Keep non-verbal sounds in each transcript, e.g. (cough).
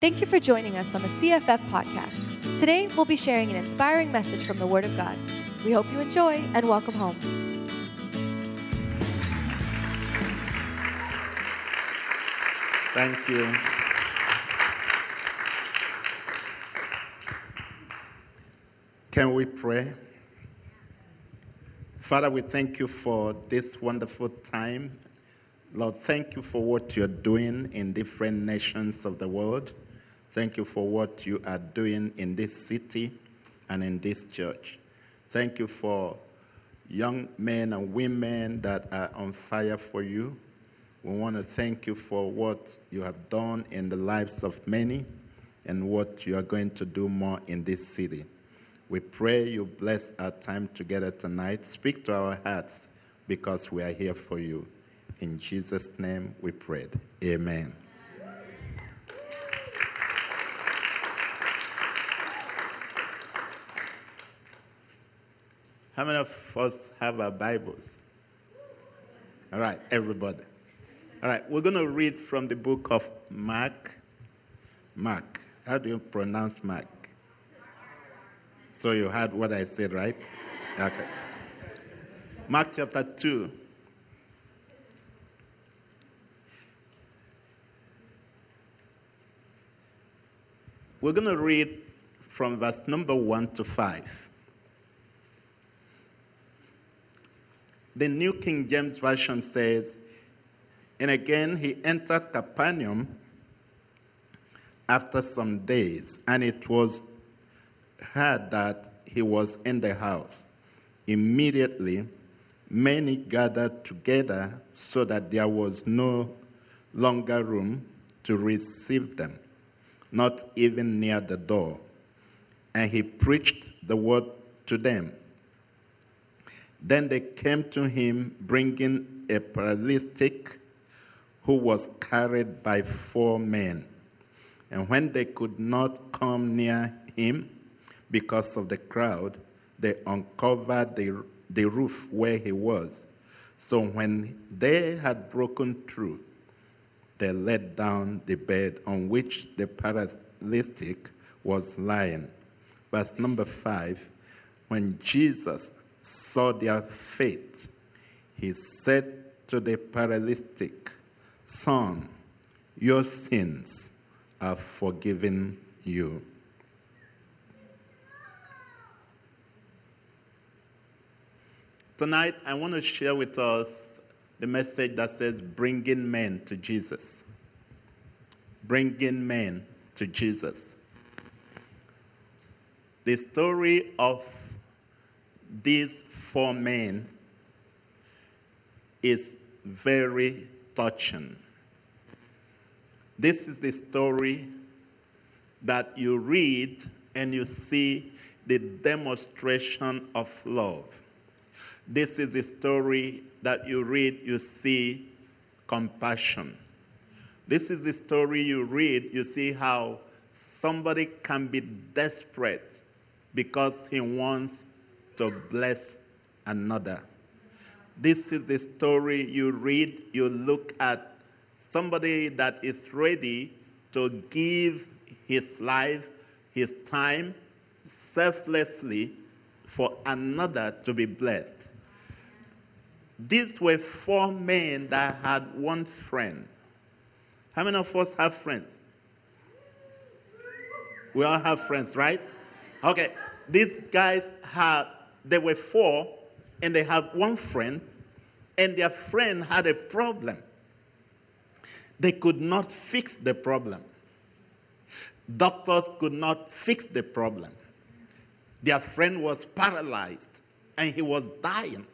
Thank you for joining us on the CFF podcast. Today, we'll be sharing an inspiring message from the Word of God. We hope you enjoy and welcome home. Thank you. Can we pray? Father, we thank you for this wonderful time. Lord, thank you for what you're doing in different nations of the world. Thank you for what you are doing in this city and in this church. Thank you for young men and women that are on fire for you. We want to thank you for what you have done in the lives of many and what you are going to do more in this city. We pray you bless our time together tonight. Speak to our hearts because we are here for you. In Jesus' name we prayed. Amen. How many of us have our Bibles? All right, everybody. All right, we're going to read from the book of Mark. Mark. How do you pronounce Mark? So you heard what I said, right? Okay. Mark chapter 2. We're going to read from verse number 1 to 5. The New King James Version says, And again he entered Capernaum after some days, and it was heard that he was in the house. Immediately, many gathered together so that there was no longer room to receive them, not even near the door. And he preached the word to them. Then they came to him, bringing a paralytic who was carried by four men. And when they could not come near him because of the crowd, they uncovered the, the roof where he was. So when they had broken through, they let down the bed on which the paralytic was lying. Verse number five when Jesus saw their faith, he said to the paralytic, Son, your sins are forgiven you. Tonight, I want to share with us the message that says, Bringing men to Jesus. Bringing men to Jesus. The story of these four men is very touching. This is the story that you read and you see the demonstration of love. This is the story that you read, you see compassion. This is the story you read, you see how somebody can be desperate because he wants to bless another. This is the story you read, you look at somebody that is ready to give his life, his time, selflessly for another to be blessed. These were four men that had one friend. How many of us have friends? We all have friends, right? Okay. These guys had, there were four, and they had one friend, and their friend had a problem. They could not fix the problem. Doctors could not fix the problem. Their friend was paralyzed and he was dying.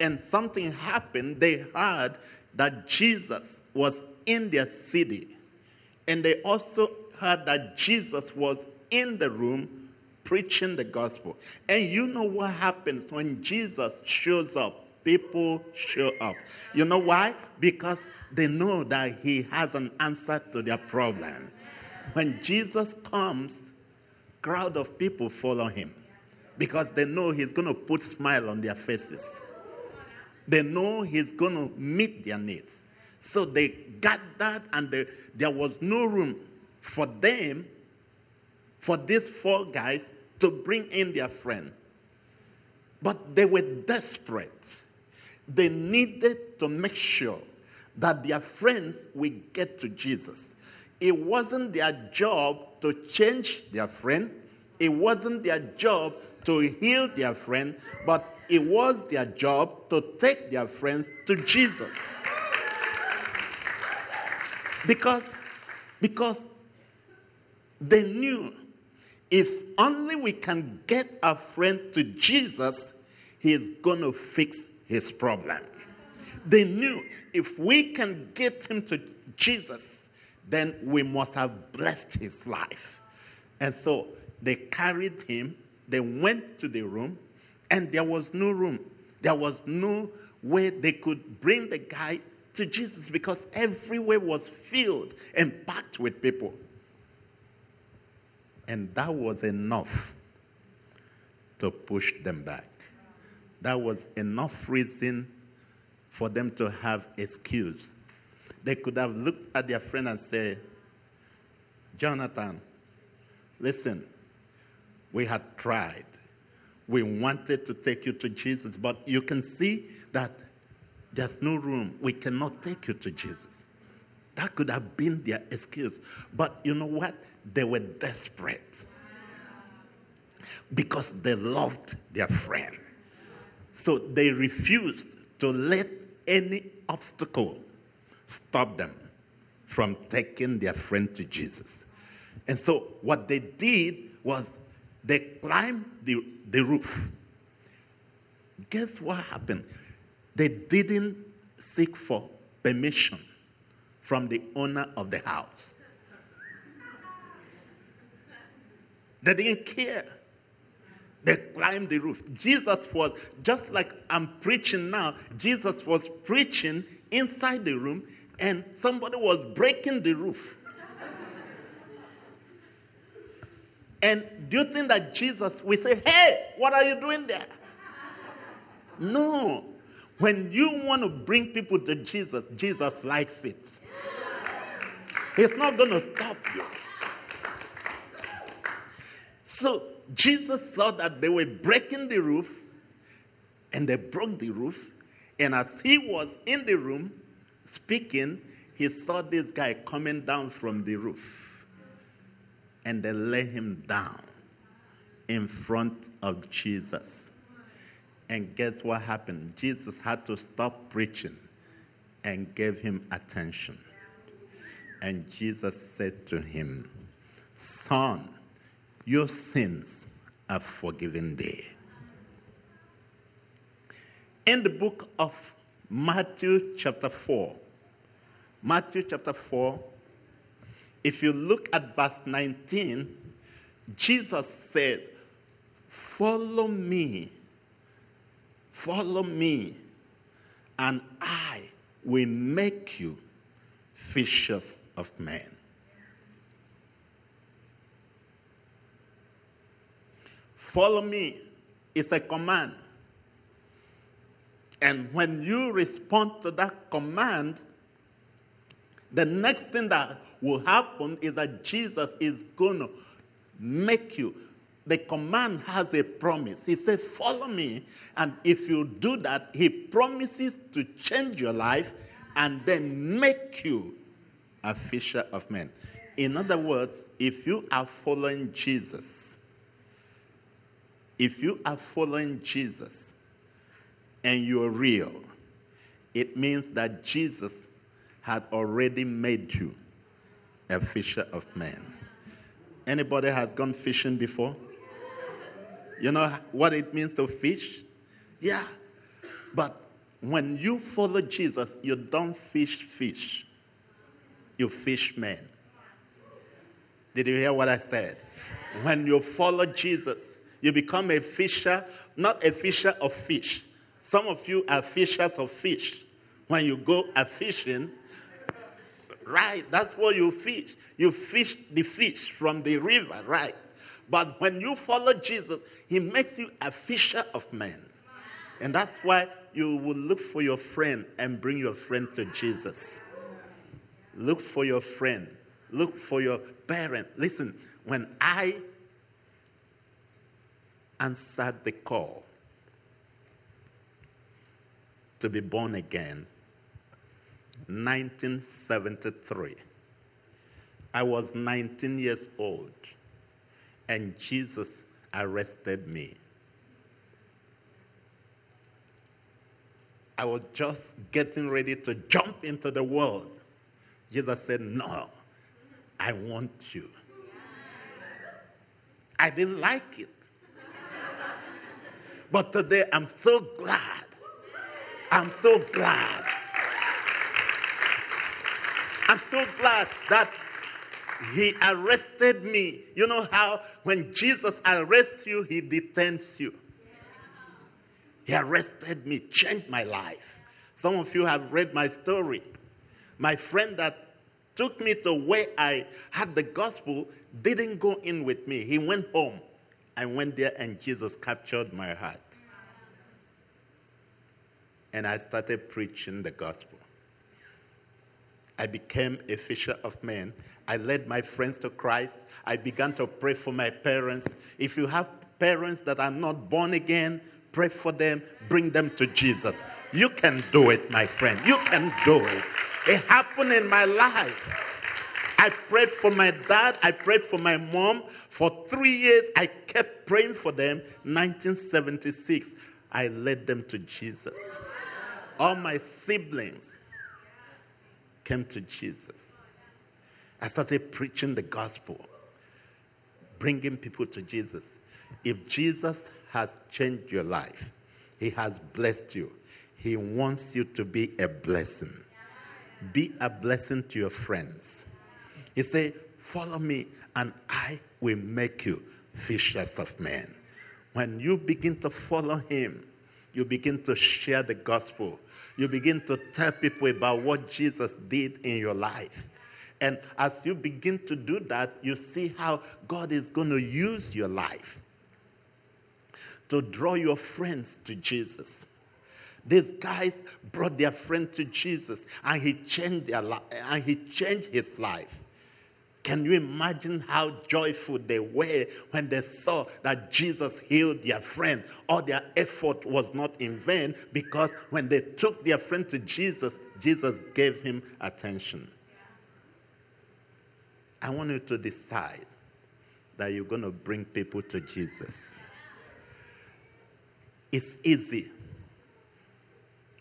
And something happened. They heard that Jesus was in their city. And they also heard that Jesus was in the room preaching the gospel. And you know what happens when Jesus shows up? People show up. You know why? Because they know that he has an answer to their problem. When Jesus comes, crowd of people follow him because they know he's going to put smile on their faces. They know he's going to meet their needs. So they gathered and they, there was no room for them, for these four guys to bring in their friend. But they were desperate. They needed to make sure that their friends will get to Jesus. It wasn't their job to change their friend, it wasn't their job to heal their friend, but it was their job to take their friends to Jesus. Because, because they knew if only we can get our friend to Jesus, he's going to fix his problem. They knew if we can get him to Jesus, then we must have blessed his life. And so they carried him, they went to the room, and there was no room. There was no way they could bring the guy to Jesus because everywhere was filled and packed with people. And that was enough to push them back. That was enough reason for them to have excuse. They could have looked at their friend and said, Jonathan, listen, we had tried. We wanted to take you to Jesus, but you can see that there's no room. We cannot take you to Jesus. That could have been their excuse. But you know what? They were desperate because they loved their friend. So they refused to let any obstacle stop them from taking their friend to Jesus. And so what they did was they climbed the, the roof. Guess what happened? They didn't seek for permission from the owner of the house. They didn't care. They climbed the roof. Jesus was, just like I'm preaching now, Jesus was preaching inside the room, and somebody was breaking the roof. (laughs) and do you think that Jesus will say, Hey, what are you doing there? No. When you want to bring people to Jesus, Jesus likes it. He's not going to stop you. So Jesus saw that they were breaking the roof, and they broke the roof. And as he was in the room speaking, he saw this guy coming down from the roof. And they let him down in front of Jesus. And guess what happened? Jesus had to stop preaching and gave him attention. And Jesus said to him, Son, your sins are forgiven there. In the book of Matthew, chapter 4, Matthew chapter 4, if you look at verse 19, Jesus says, Follow me, follow me, and I will make you fishers of men. Follow me is a command. And when you respond to that command, the next thing that will happen is that Jesus is going to make you. The command has a promise. He says, Follow me. And if you do that, He promises to change your life and then make you a fisher of men. In other words, if you are following Jesus, if you are following Jesus and you're real, it means that Jesus had already made you a fisher of men. Anybody has gone fishing before? You know what it means to fish? Yeah. But when you follow Jesus, you don't fish fish. You fish men. Did you hear what I said? When you follow Jesus, you become a fisher, not a fisher of fish. Some of you are fishers of fish. When you go a fishing, right, that's what you fish. You fish the fish from the river, right? But when you follow Jesus, he makes you a fisher of men. And that's why you will look for your friend and bring your friend to Jesus. Look for your friend look for your parent. Listen, when I answered the call to be born again, 1973, I was 19 years old, and Jesus arrested me. I was just getting ready to jump into the world. Jesus said, No, I want you. I didn't like it. But today I'm so glad. I'm so glad. I'm so glad that he arrested me. You know how when Jesus arrests you, he detains you. He arrested me, changed my life. Some of you have read my story. My friend that took me to where I had the gospel didn't go in with me. He went home. I went there and Jesus captured my heart. And I started preaching the gospel. I became a fisher of men. I led my friends to Christ. I began to pray for my parents. If you have parents that are not born again, pray for them, bring them to Jesus. You can do it, my friend. You can do it. It happened in my life. I prayed for my dad. I prayed for my mom. For three years, I kept praying for them. 1976, I led them to Jesus. All my siblings came to Jesus. I started preaching the gospel, bringing people to Jesus. If Jesus has changed your life, He has blessed you, He wants you to be a blessing. Be a blessing to your friends. He said, Follow me, and I will make you fishers of men. When you begin to follow Him, you begin to share the gospel. You begin to tell people about what Jesus did in your life. And as you begin to do that, you see how God is going to use your life to draw your friends to Jesus. These guys brought their friend to Jesus and he changed their life and he changed his life. Can you imagine how joyful they were when they saw that Jesus healed their friend? All their effort was not in vain because when they took their friend to Jesus, Jesus gave him attention. I want you to decide that you're going to bring people to Jesus. It's easy.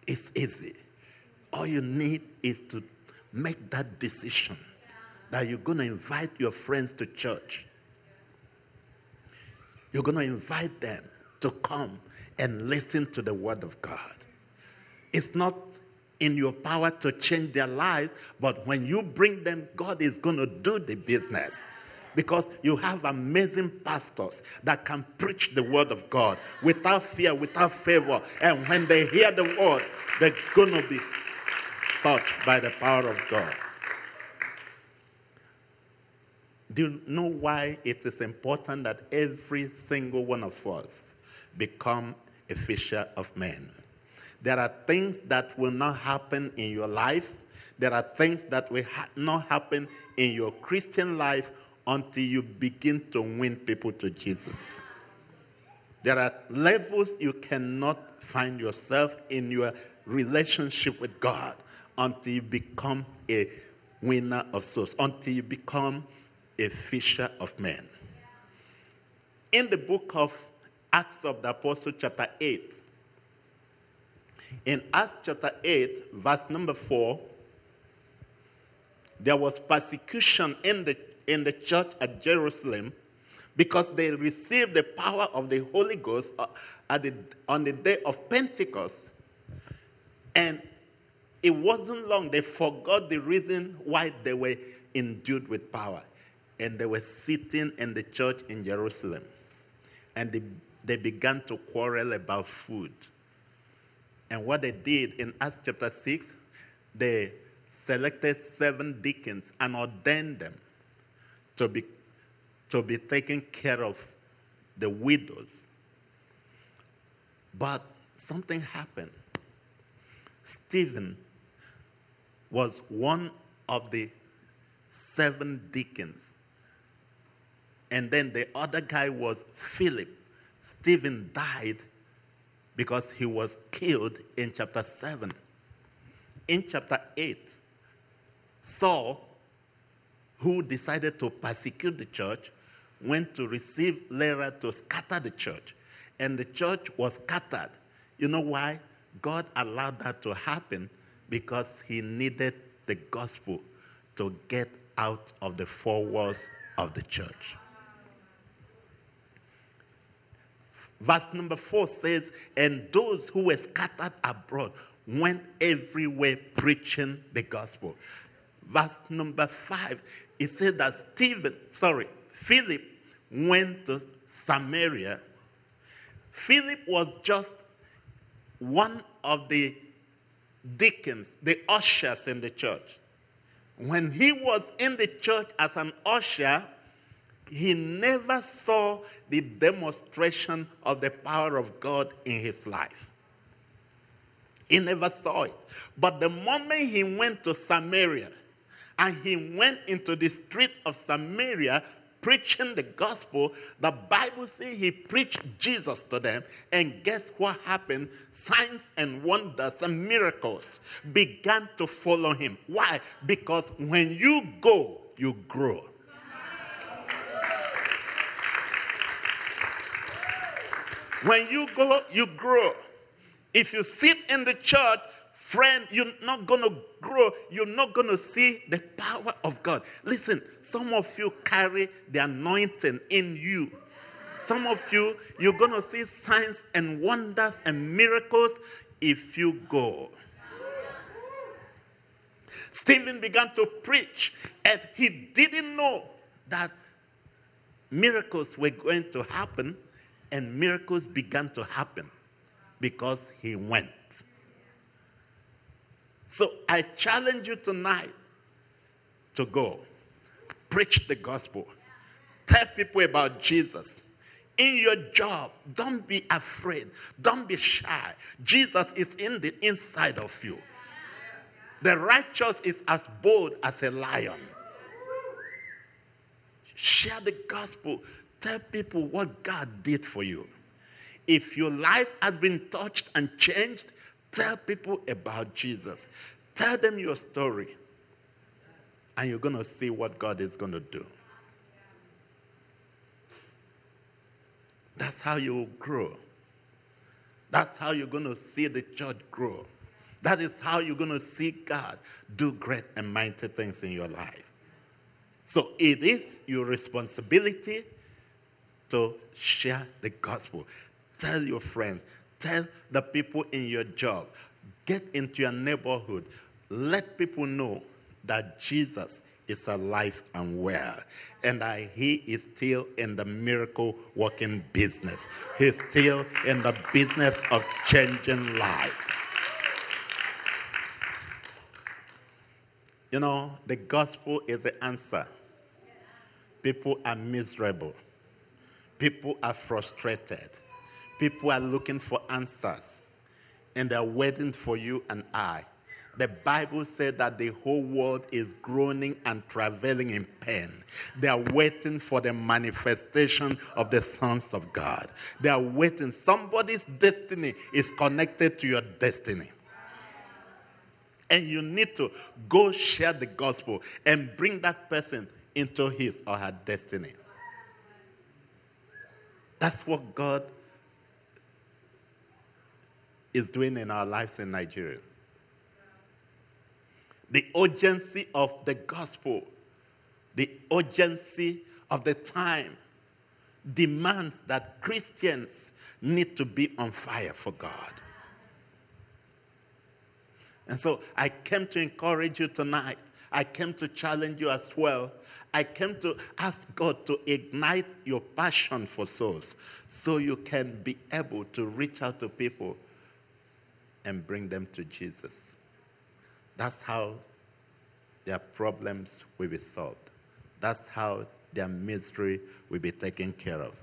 It's easy. All you need is to make that decision that you're going to invite your friends to church. You're going to invite them to come and listen to the Word of God. It's not in your power to change their lives, but when you bring them, God is going to do the business. Because you have amazing pastors that can preach the word of God without fear, without favor. And when they hear the word, they're going to be touched by the power of God. Do you know why it is important that every single one of us become a fisher of men? There are things that will not happen in your life. There are things that will ha- not happen in your Christian life until you begin to win people to Jesus. There are levels you cannot find yourself in your relationship with God until you become a winner of souls, until you become a fisher of men. In the book of Acts of the Apostle, chapter 8, in Acts chapter 8, verse number 4, there was persecution in the, in the church at Jerusalem because they received the power of the Holy Ghost uh, at the, on the day of Pentecost. And it wasn't long, they forgot the reason why they were endued with power. And they were sitting in the church in Jerusalem. And they, they began to quarrel about food. And what they did in Acts chapter 6, they selected seven deacons and ordained them to be, to be taking care of the widows. But something happened. Stephen was one of the seven deacons. And then the other guy was Philip. Stephen died because he was killed in chapter 7. In chapter 8, Saul, who decided to persecute the church, went to receive Lyra to scatter the church. And the church was scattered. You know why? God allowed that to happen because he needed the gospel to get out of the four walls of the church. Verse number four says, And those who were scattered abroad went everywhere preaching the gospel. Verse number five, it said that Stephen, sorry, Philip went to Samaria. Philip was just one of the deacons, the ushers in the church. When he was in the church as an usher, he never saw the demonstration of the power of God in his life. He never saw it. But the moment he went to Samaria and he went into the street of Samaria preaching the gospel, the Bible says he preached Jesus to them. And guess what happened? Signs and wonders and miracles began to follow him. Why? Because when you go, you grow. When you go, you grow. If you sit in the church, friend, you're not going to grow. You're not going to see the power of God. Listen, some of you carry the anointing in you. Some of you, you're going to see signs and wonders and miracles if you go. Stephen began to preach, and he didn't know that miracles were going to happen and miracles began to happen because he went. So I challenge you tonight to go. Preach the gospel. Tell people about Jesus. In your job, don't be afraid. Don't be shy. Jesus is in the inside of you. The righteous is as bold as a lion. Share the gospel. Tell people what God did for you. If your life has been touched and changed, tell people about Jesus. Tell them your story. And you're going to see what God is going to do. That's how you will grow. That's how you're going to see the church grow. That is how you're going to see God do great and mighty things in your life. So it is your responsibility to share the gospel. Tell your friends, tell the people in your job, get into your neighborhood, let people know that Jesus is alive and well, and that he is still in the miracle working business. He's still in the business of changing lives. You know, the gospel is the answer. People are miserable. People are frustrated. People are looking for answers. And they're waiting for you and I. The Bible said that the whole world is groaning and travailing in pain. They are waiting for the manifestation of the sons of God. They are waiting. Somebody's destiny is connected to your destiny. And you need to go share the gospel and bring that person into his or her destiny. That's what God is doing in our lives in Nigeria. The urgency of the gospel, the urgency of the time demands that Christians need to be on fire for God. And so I came to encourage you tonight. I came to challenge you as well I came to ask God to ignite your passion for souls so you can be able to reach out to people and bring them to Jesus. That's how their problems will be solved. That's how their misery will be taken care of.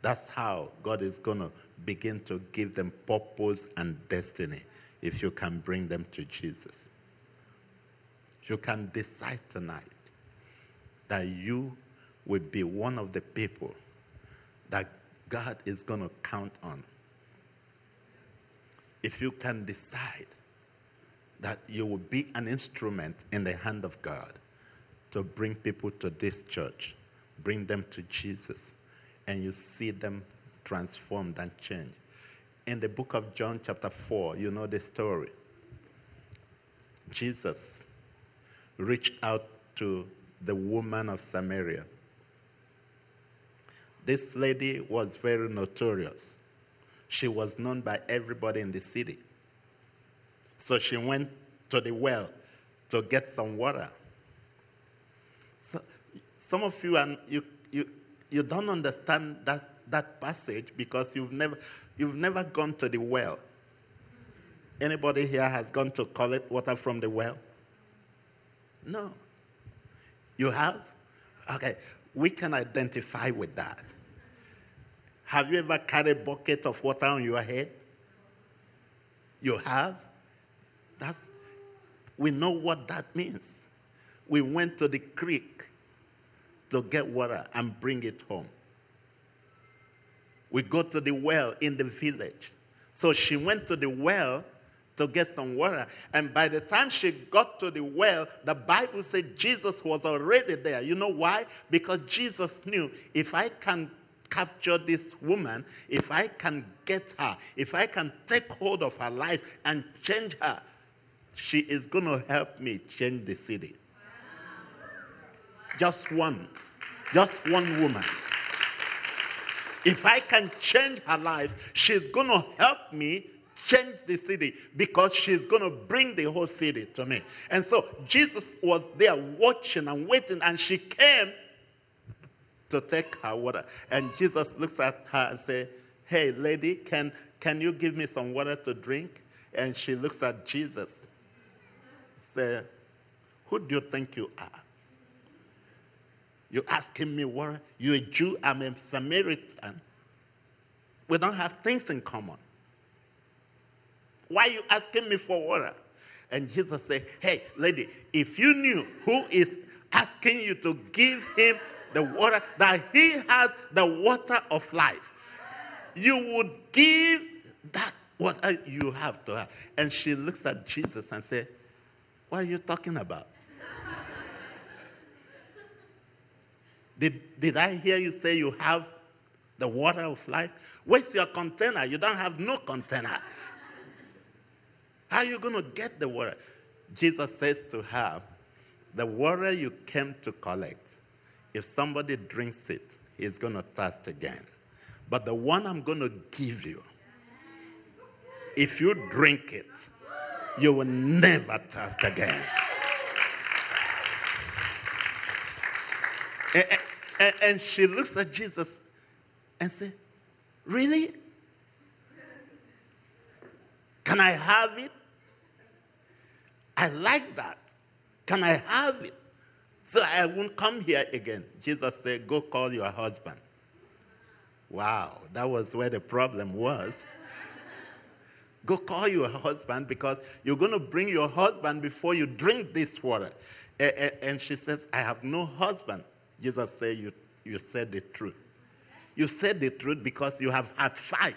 That's how God is going to begin to give them purpose and destiny if you can bring them to Jesus. You can decide tonight that you will be one of the people that God is going to count on. If you can decide that you will be an instrument in the hand of God to bring people to this church, bring them to Jesus, and you see them transformed and changed. In the book of John, chapter 4, you know the story. Jesus reached out to the woman of Samaria. This lady was very notorious. She was known by everybody in the city. So she went to the well to get some water. So, some of you, and you, you, you don't understand that, that passage because you've never, you've never gone to the well. Anybody here has gone to collect water from the well? No. You have? Okay, we can identify with that. Have you ever carried a bucket of water on your head? You have? That's, we know what that means. We went to the creek to get water and bring it home. We go to the well in the village. So she went to the well to get some water. And by the time she got to the well, the Bible said Jesus was already there. You know why? Because Jesus knew if I can capture this woman, if I can get her, if I can take hold of her life and change her, she is going to help me change the city. Just one. Just one woman. If I can change her life, she's going to help me change the city because she's going to bring the whole city to me. And so Jesus was there watching and waiting, and she came to take her water. And Jesus looks at her and says, Hey, lady, can, can you give me some water to drink? And she looks at Jesus say, Who do you think you are? You're asking me what? You're a Jew, I'm a Samaritan. We don't have things in common. Why are you asking me for water? And Jesus said, Hey, lady, if you knew who is asking you to give him the water, that he has the water of life, you would give that water you have to her. And she looks at Jesus and said, what are you talking about? (laughs) did, did I hear you say you have the water of life? Where's your container? You don't have no container. How are you going to get the water? Jesus says to her, The water you came to collect, if somebody drinks it, he's going to thirst again. But the one I'm going to give you, if you drink it, you will never thirst again. And, and, and she looks at Jesus and says, Really? Can I have it? I like that. Can I have it? So I won't come here again. Jesus said, Go call your husband. Wow, that was where the problem was. (laughs) Go call your husband because you're going to bring your husband before you drink this water. And she says, I have no husband. Jesus said, You, you said the truth. You said the truth because you have had five.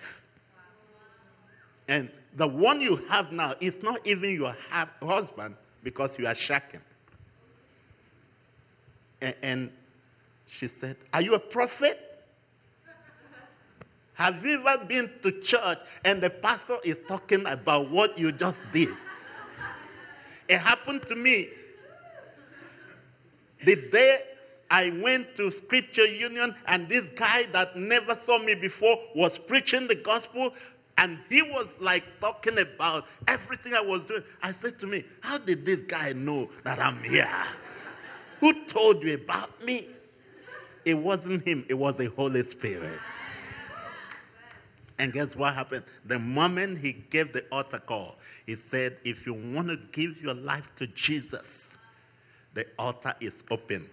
And the one you have now is not even your husband because you are shaken. And she said, Are you a prophet? Have you ever been to church and the pastor is talking about what you just did? It happened to me the day I went to Scripture Union, and this guy that never saw me before was preaching the gospel, and he was like talking about everything I was doing. I said to me, How did this guy know that I'm here? Who told you about me? It wasn't him, it was the Holy Spirit. And guess what happened? The moment he gave the altar call, he said, If you want to give your life to Jesus, the altar is open.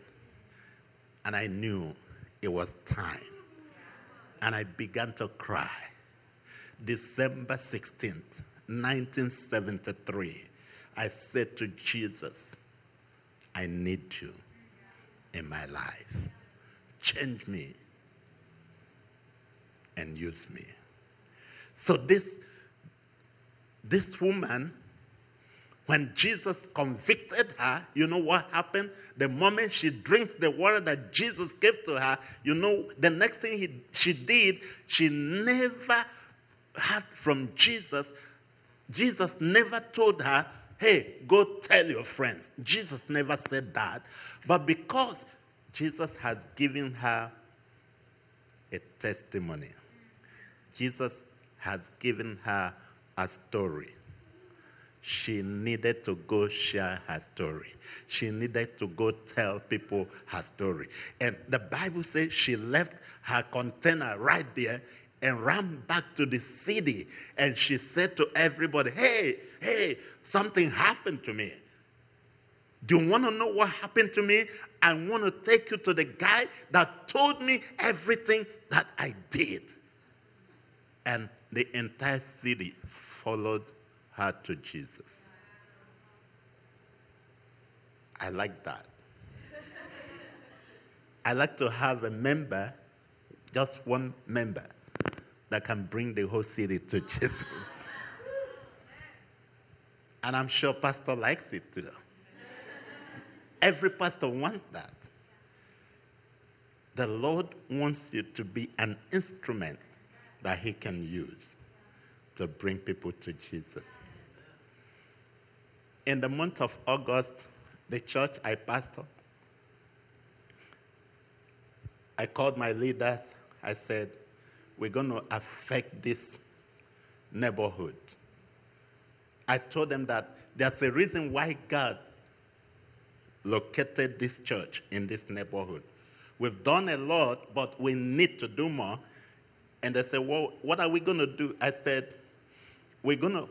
And I knew it was time. And I began to cry. December 16th, 1973, I said to Jesus, I need you. in my life. Change me and use me. So this, this woman, when Jesus convicted her, you know what happened? The moment she drinks the water that Jesus gave to her, you know, the next thing he, she did, she never heard from Jesus. Jesus never told her, hey, go tell your friends. Jesus never said that. But because Jesus has given her a testimony, Jesus has given her a story. She needed to go share her story. She needed to go tell people her story. And the Bible says she left her container right there and ran back to the city. And she said to everybody, Hey, hey, something happened to me. Do you want to know what happened to me? I want to take you to the guy that told me everything that I did. And the entire city followed her to Jesus. I like that. I like to have a member, just one member, that can bring the whole city to Jesus. And I'm sure Pastor likes it too. Every pastor wants that. The Lord wants you to be an instrument that He can use to bring people to Jesus. In the month of August, the church I pastor, I called my leaders. I said, We're going to affect this neighborhood. I told them that there's a reason why God located this church in this neighborhood. We've done a lot, but we need to do more. And they said, Well, what are we going to do? I said, We're going to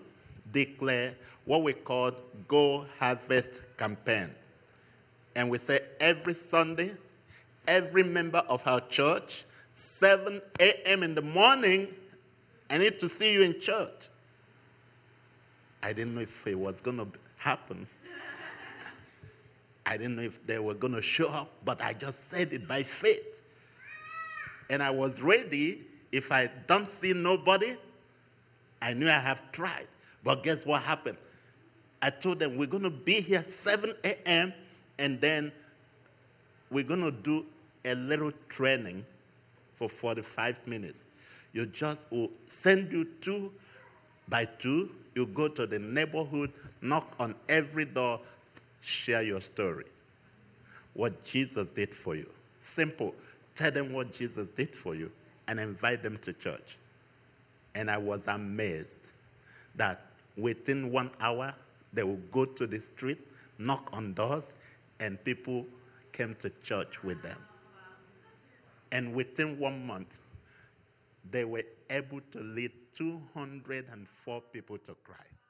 declare what we call Go Harvest campaign. And we say every Sunday, every member of our church, 7 a.m. in the morning, I need to see you in church. I didn't know if it was going to happen. I didn't know if they were going to show up, but I just said it by faith. And I was ready. If I don't see nobody, I knew I have tried. But guess what happened? I told them we're going to be here 7 a.m. and then we're going to do a little training for 45 minutes. You just will send you two by two. You go to the neighborhood, knock on every door, share your story. What Jesus did for you. Simple. Tell them what Jesus did for you and invite them to church. And I was amazed that within one hour, they would go to the street, knock on doors, and people came to church with them. And within one month, they were able to lead 204 people to Christ.